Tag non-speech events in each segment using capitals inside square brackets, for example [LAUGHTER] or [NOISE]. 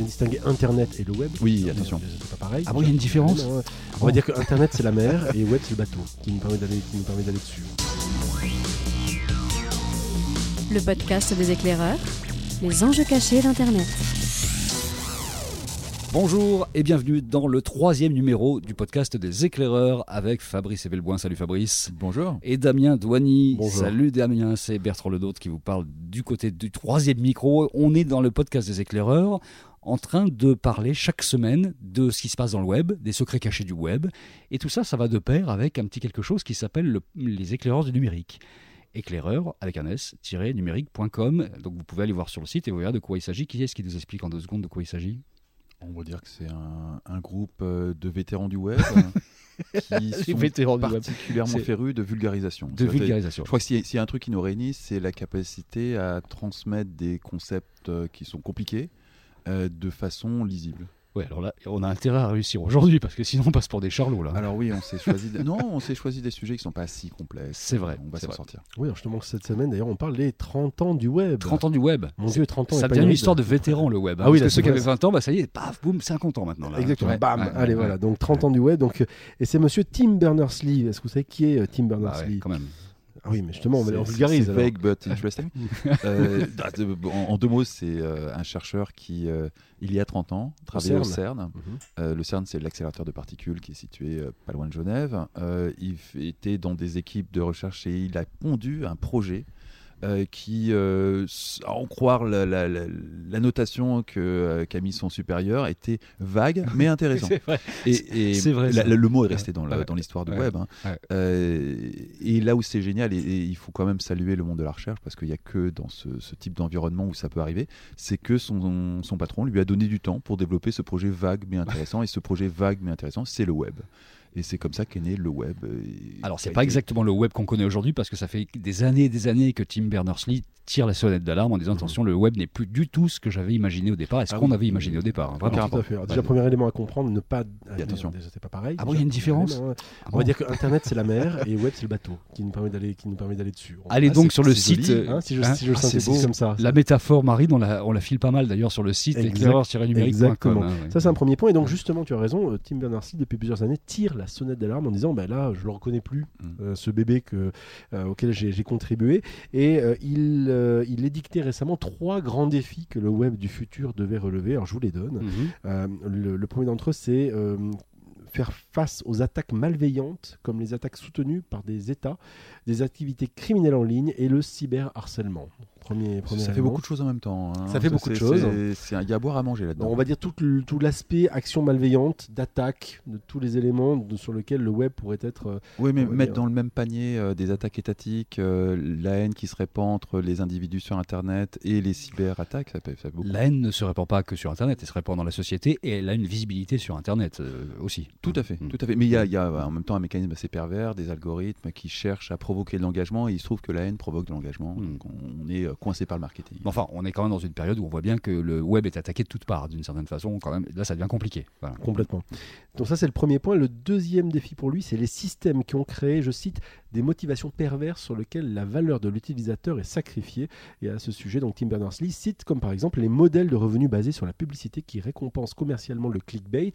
bien distinguer Internet et le web. Oui, attention. C'est pas pareil. Ah bon, il y a une différence Non, On va dire que Internet c'est la mer et web c'est le bateau qui nous permet d'aller qui nous permet d'aller dessus. Le podcast des éclaireurs, les enjeux cachés d'Internet. Bonjour et bienvenue dans le troisième numéro du podcast des éclaireurs avec Fabrice Ebelboin. Salut Fabrice. Bonjour. Et Damien Douany. Bonjour. Salut Damien, c'est Bertrand Ledôtre qui vous parle du côté du troisième micro. On est dans le podcast des éclaireurs en train de parler chaque semaine de ce qui se passe dans le web, des secrets cachés du web. Et tout ça, ça va de pair avec un petit quelque chose qui s'appelle le- les éclaireurs du numérique. Éclaireur avec un s-numérique.com. Donc vous pouvez aller voir sur le site et vous verrez de quoi il s'agit. Qui est-ce qui nous explique en deux secondes de quoi il s'agit? On va dire que c'est un, un groupe euh, de vétérans du web [LAUGHS] qui sont vétérans particulièrement férus de vulgarisation. De vulgarisation. Je crois que s'il y, a- s'il y a un truc qui nous réunit, c'est la capacité à transmettre des concepts euh, qui sont compliqués euh, de façon lisible. Ouais, alors là, on a intérêt à réussir aujourd'hui parce que sinon on passe pour des charlots là. Alors oui, on s'est choisi. des- Non, on s'est choisi des sujets qui sont pas si complexes. C'est vrai, On va s'en sortir. Oui, alors justement cette semaine d'ailleurs on parle des 30 ans du web. 30 ans du web. Mon Dieu, 30 ans. Ça devient une histoire de ride. vétérans le web. hein, Ah oui, parce là, que ceux qui avaient 20 ans, bah ça y est, paf, boum, 50 ans maintenant. Là. Exactement. Ouais, Bam. ouais, Allez voilà. Donc 30 ans du web. Donc et c'est Monsieur Tim Berners-Lee. Est-ce que vous savez qui est euh, Tim Bah Berners-Lee? ouais, quand même. Ah oui, mais justement on, vulgarise. C'est vague but interesting. [LAUGHS] Euh, de- en, en deux mots, c'est euh, un chercheur qui, euh, il y a 30 ans, travaillait au CERN. CERN. Mhm. Le CERN, c'est l'accélérateur de particules qui est situé pas loin de Genève. Il était dans des équipes de recherche et il a pondu un projet euh, qui, euh, à en croire la, la- la- la notation que, euh, qu'a mis son supérieur, était vague mais [LAUGHS] intéressant. C'est vrai. Et, vrai, le mot est resté dans, Ouais. l'histoire du Ouais. web. hein. Ouais. Euh, et là où c'est génial, et, et il faut quand même saluer le monde de la recherche, parce qu'il n'y a que dans ce, ce type d'environnement où ça peut arriver, c'est que son, son patron lui a donné du temps pour développer ce projet vague mais intéressant. et ce projet vague mais intéressant, c'est le web. Et c'est comme ça qu'est né le web. Et- Alors c'est pas été- exactement le web qu'on connaît aujourd'hui parce que ça fait des années et des années que Tim Berners-Lee tire la sonnette d'alarme en disant attention le web n'est plus du tout ce que j'avais imaginé au départ et ce Ah qu'on oui. avait imaginé au départ. hein, vraiment. Tout à rapport. fait. Alors, Ouais. déjà, premier élément à comprendre, ne pas. Et attention. Déjà, c'est pas pareil. Ah bon, il y a une différence élément, ouais. Ah On va dire que Internet c'est la mer et web c'est le bateau qui nous permet d'aller qui nous permet d'aller dessus. Allez Ah, donc sur le site. joli, euh, Hein, si je, hein, si je Ah, comme ça. La métaphore marine, on la, on la file pas mal d'ailleurs sur le site éclaireur-numérique.com. exactement. hein, ouais. Ça, c'est un premier point. Et donc, justement, tu as raison, euh, Tim Berners-Lee, depuis plusieurs années, tire la sonnette d'alarme en disant ben là, je le reconnais plus, Mm. euh, ce bébé que, euh, auquel j'ai contribué. Et euh, il, il édictait récemment trois grands défis que le web du futur devait relever. Alors, je vous les donne. Mhm. Le, le premier d'entre eux, c'est faire face aux attaques malveillantes, comme les attaques soutenues par des États, des activités criminelles en ligne et le cyberharcèlement. Premier, premier Ça fait élément. beaucoup de choses en même temps. hein. Ça fait beaucoup de choses. c'est- c'est un- Il y a à boire à manger là-dedans. On va dire tout, l'aspect action malveillante, d'attaque, de tous les éléments de- sur lesquels le web pourrait être. euh, Oui, mais mettre dire. dans le même panier euh, des attaques étatiques, euh, la haine qui se répand entre les individus sur Internet et les cyberattaques, ça fait, ça fait beaucoup. La haine ne se répand pas que sur Internet, elle se répand dans la société et elle a une visibilité sur Internet euh, aussi. Tout à fait, Mm. tout à fait. Mais il y a, il y a, en même temps un mécanisme assez pervers, des algorithmes qui cherchent à provoquer de l'engagement et il se trouve que la haine provoque de l'engagement. Mm. Donc on est euh, coincé par le marketing. Enfin, on est quand même dans une période où on voit bien que le web est attaqué de toutes parts, d'une certaine façon. Quand même, là, ça devient compliqué. Voilà. Complètement. Donc ça c'est le premier point. Le deuxième défi pour lui, c'est les systèmes qui ont créé, je cite, des motivations perverses sur lesquelles la valeur de l'utilisateur est sacrifiée. Et à ce sujet, donc Tim Berners-Lee cite comme par exemple les modèles de revenus basés sur la publicité qui récompensent commercialement le clickbait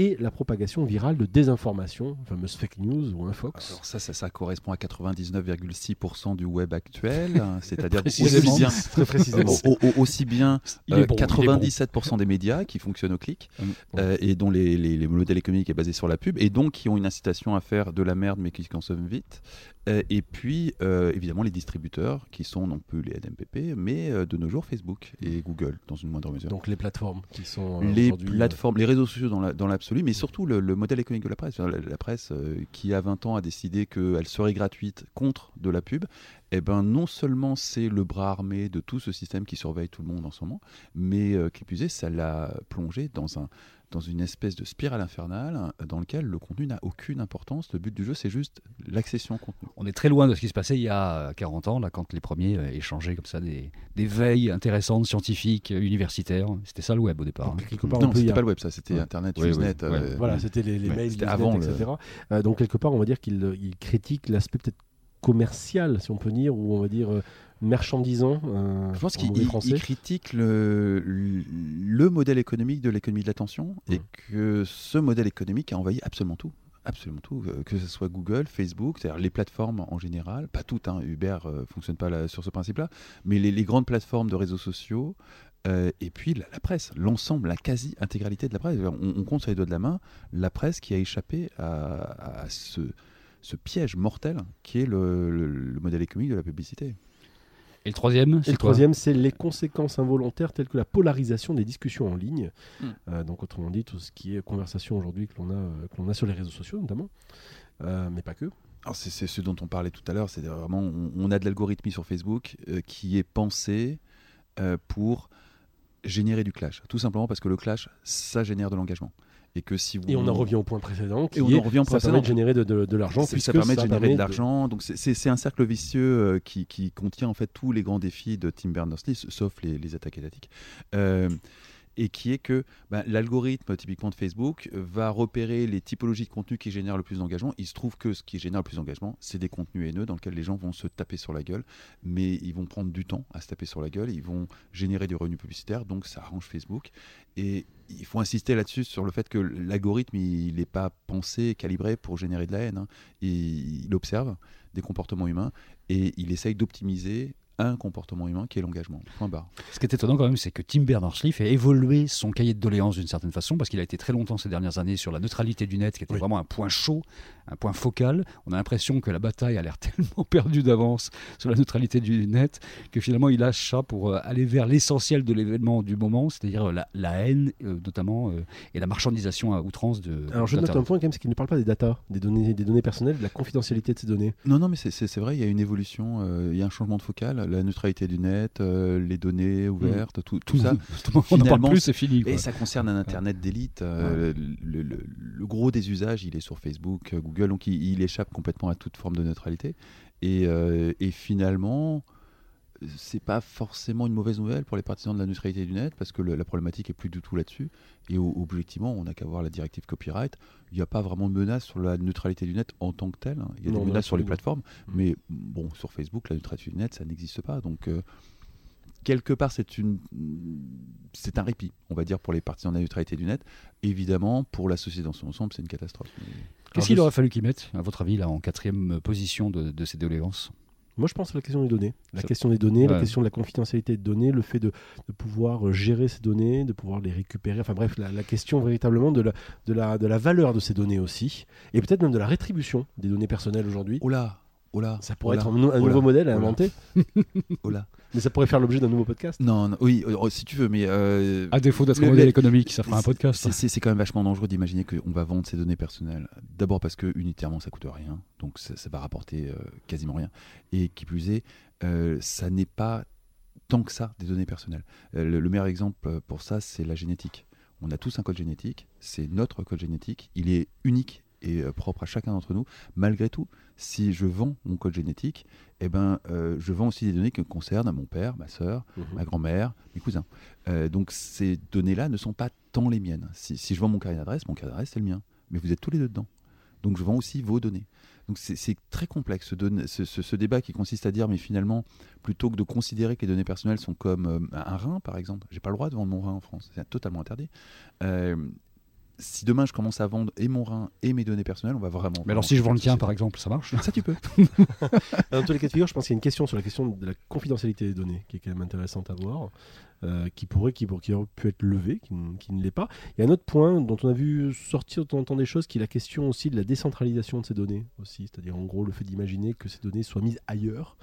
et la propagation virale de désinformation, fameuse fake news ou infox. Alors ça, ça, ça correspond à 99,6% du web actuel, [LAUGHS] c'est-à-dire aussi bien, Très précisément. au- au- aussi bien Il euh, bon, bon. 97% des médias qui fonctionnent au clic Mm. euh, et dont les, les, les modèles économiques est basé sur la pub et donc qui ont une incitation à faire de la merde mais qui consomment vite. Euh, et puis évidemment les distributeurs qui sont non plus les NMPP mais de nos jours Facebook et Google dans une moindre mesure. Donc les plateformes qui sont les plateformes, les réseaux sociaux dans la- dans mais surtout le, le modèle économique de la presse. La, la presse euh, qui, à 20 ans, a décidé qu'elle serait gratuite contre de la pub, eh ben, non seulement c'est le bras armé de tout ce système qui surveille tout le monde en ce moment, mais euh, qui plus est, ça l'a plongé dans un dans une espèce de spirale infernale euh, dans lequel le contenu n'a aucune importance. Le but du jeu, c'est juste l'accession au contenu. On est très loin de ce qui se passait il y a 40 ans, là, quand les premiers euh, échangeaient comme ça des, des veilles intéressantes, scientifiques, euh, universitaires. C'était ça le web au départ. hein. donc, quelque part, on Non, c'était pas le web, ça, c'était Ouais. Internet, Oui, oui, Usenet. euh, Voilà, c'était les, les Ouais, mails, Usenet, avant le- etc. Euh, donc quelque part, on va dire qu'il il critique l'aspect peut-être commercial, si on peut dire, ou on va dire euh, marchandisant. euh, Je pense en qu'il critique le, le modèle économique de l'économie de l'attention et Mm. que ce modèle économique a envahi absolument tout. Absolument tout, euh, que ce soit Google, Facebook, c'est-à-dire les plateformes en général, pas toutes, hein, Uber ne fonctionne pas là- sur ce principe-là, mais les, les grandes plateformes de réseaux sociaux, euh, et puis la, la presse, l'ensemble, la quasi-intégralité de la presse. On, on compte sur les doigts de la main la presse qui a échappé à, à ce, ce piège mortel qui est le, le- le modèle économique de la publicité. Et le troisième, Et c'est le troisième, c'est les conséquences involontaires telles que la polarisation des discussions en ligne. Mm. Euh, donc, autrement dit, tout ce qui est conversation aujourd'hui que l'on a, euh, que l'on a sur les réseaux sociaux, notamment, Euh, mais pas que. Alors c'est c'est ce dont on parlait tout à l'heure, c'est vraiment on, on a de l'algorithmie sur Facebook euh, qui est pensé euh, pour générer du clash, tout simplement parce que le clash ça génère de l'engagement et que si vous Et on en revient au point précédent, qui Et on est, en revient au ça précédent. permet de générer de, de- de l'argent, ça, ça permet de générer de l'argent. Donc c'est- un cercle vicieux euh, qui, qui contient en fait tous les grands défis de Tim Berners-Lee, sauf les, les attaques étatiques. Euh, et qui est que ben, l'algorithme typiquement de Facebook euh, va repérer les typologies de contenus qui génèrent le plus d'engagement. Il se trouve que ce qui génère le plus d'engagement, c'est des contenus haineux dans lesquels les gens vont se taper sur la gueule, mais ils vont prendre du temps à se taper sur la gueule, ils vont générer du revenu publicitaire, donc ça arrange Facebook. Et il faut insister là-dessus sur le fait que l'algorithme, il n'est pas pensé, calibré pour générer de la haine. hein. Il, il observe des comportements humains et il essaye d'optimiser un comportement humain qui est l'engagement. Point barre. Ce qui est étonnant quand même, c'est que Tim Berners-Lee fait évoluer son cahier de doléances d'une certaine façon, parce qu'il a été très longtemps ces dernières années sur la neutralité du net, qui était Oui. vraiment un point chaud, un point focal. On a l'impression que la bataille a l'air [LAUGHS] tellement perdue d'avance sur la neutralité du net, que finalement il lâche ça pour euh, aller vers l'essentiel de l'événement du moment, c'est-à-dire euh, la, la haine euh, notamment, et la marchandisation à outrance de... Alors je note un point quand même, c'est qu'il ne parle pas des data, des données, des données personnelles, de la confidentialité de ces données. Non, non, mais c'est- vrai, il y a une évolution, euh, il y a un changement de focal, la neutralité du net, euh, les données ouvertes, tout, tout ça. [LAUGHS] finalement, plus, c'est fini. quoi. Et ça concerne un Internet d'élite. euh, le, le- le gros des usages, il est sur Facebook, euh, Google, donc il, il échappe complètement à toute forme de neutralité. Et, et finalement, c'est pas forcément une mauvaise nouvelle pour les partisans de la neutralité du net, parce que le- la problématique est plus du tout là-dessus. Et objectivement, on n'a qu'à voir la directive copyright. Il n'y a pas vraiment de menace sur la neutralité du net en tant que telle. hein. Il y a Non, des menaces sur les plateformes, Mm. mais bon, sur Facebook, la neutralité du net, ça n'existe pas. Donc euh, quelque part, c'est une, c'est un répit, on va dire, pour les partisans de la neutralité du net. Évidemment, pour la société dans son ensemble, c'est une catastrophe. Mais- Qu'est-ce qu'il aurait fallu qu'ils mettent, à votre avis, là, en quatrième position de, de ces doléances? Moi, je pense à la question des données. La question des données, la question de la confidentialité des données, le fait de, de pouvoir euh, gérer ces données, de pouvoir les récupérer. Enfin bref, la, la question véritablement de la, de, la, de la valeur de ces données aussi. Et peut-être même de la rétribution des données personnelles aujourd'hui. Oh là, oh là, Ça pourrait oh là, être un, nou- un oh là, nouveau modèle à inventer, [LAUGHS] oh là. Mais ça pourrait faire l'objet d'un nouveau podcast. Non, non, oui, euh, si tu veux, mais euh, À défaut d'être modèle le- économique, ça fera un podcast. C'est- C'est quand même vachement dangereux d'imaginer qu'on va vendre ses données personnelles. D'abord parce que unitairement ça coûte rien, donc ça, ça va rapporter euh, quasiment rien. Et qui plus est, euh, ça n'est pas tant que ça des données personnelles. Euh, le, le meilleur exemple pour ça, c'est la génétique. On a tous un code génétique, c'est notre code génétique, il est unique et euh, propre à chacun d'entre nous. Malgré tout, si je vends mon code génétique, eh ben, euh, je vends aussi des données qui concernent mon père, ma sœur, ma grand-mère, mes cousins. Euh, donc ces données-là ne sont pas tant les miennes. Si, si je vends mon carnet d'adresse, mon carnet d'adresse, c'est le mien. Mais vous êtes tous les deux dedans. Donc je vends aussi vos données. Donc c'est très complexe ce, don- ce- ce- ce débat qui consiste à dire, mais finalement, plutôt que de considérer que les données personnelles sont comme euh, un rein, par exemple, j'ai pas le droit de vendre mon rein en France, c'est totalement interdit. Euh, si demain je commence à vendre et mon rein et mes données personnelles, on va vraiment. Mais alors, si je vends le tien, par exemple, ça marche [LAUGHS] Ça, tu peux. [LAUGHS] Dans tous les cas de figure, je pense qu'il y a une question sur la question de la confidentialité des données qui est quand même intéressante à voir, euh, qui pourrait, qui, pour- qui aurait pu être levée, qui, ne l'est pas. Il y a un autre point dont on a vu sortir de temps en temps des choses, qui est la question aussi de la décentralisation de ces données aussi, c'est-à-dire en gros le fait d'imaginer que ces données soient mises ailleurs,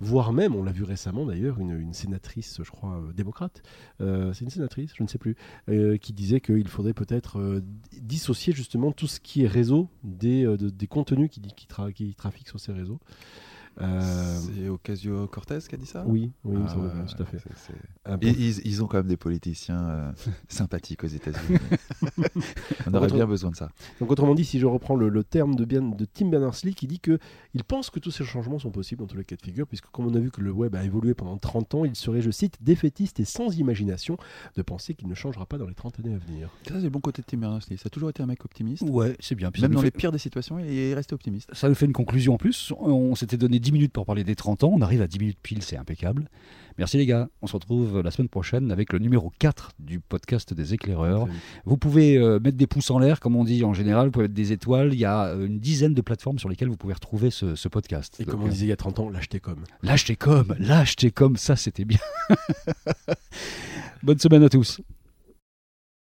voire même, on l'a vu récemment d'ailleurs, une, une sénatrice, je crois, euh, démocrate, euh, c'est une sénatrice, je ne sais plus, euh, qui disait qu'il faudrait peut-être euh, dissocier justement tout ce qui est réseau des, euh, contenus qui, qui trafiquent sur ces réseaux. Euh, C'est Ocasio-Cortez qui a dit ça oui, oui, Ah, semble tout à fait. Et peu- ils, ils ont quand même des politiciens euh, [LAUGHS] sympathiques aux États-Unis. [LAUGHS] On aurait Autre- bien besoin de ça. Donc autrement dit, si je reprends le, le terme de, bien, de Tim Berners-Lee qui dit que il pense que tous ces changements sont possibles dans tous les cas de figure, puisque comme on a vu que le web a évolué pendant 30 ans, il serait, je cite, défaitiste et sans imagination de penser qu'il ne changera pas dans les 30 années à venir. Ça, c'est le bon côté de Tim Berners-Lee. Ça a toujours été un mec optimiste. Ouais, c'est bien. Puis Même dans les pires des situations, il est resté optimiste. ça nous fait une conclusion en plus. On s'était donné 10 minutes pour parler des 30 ans. On arrive à 10 minutes pile, c'est impeccable. Merci les gars. On se retrouve la semaine prochaine avec le numéro 4 du podcast des éclaireurs. Vous pouvez euh, mettre des pouces en l'air, comme on dit en général. Vous pouvez mettre des étoiles. Il y a euh, une dizaine de plateformes sur lesquelles vous pouvez retrouver ce, ce podcast. Et Donc, comme on euh, disait il y a 30 ans, l'acheter comme. Lâchetez comme, lâchetez comme, ça c'était bien. [LAUGHS] Bonne semaine à tous.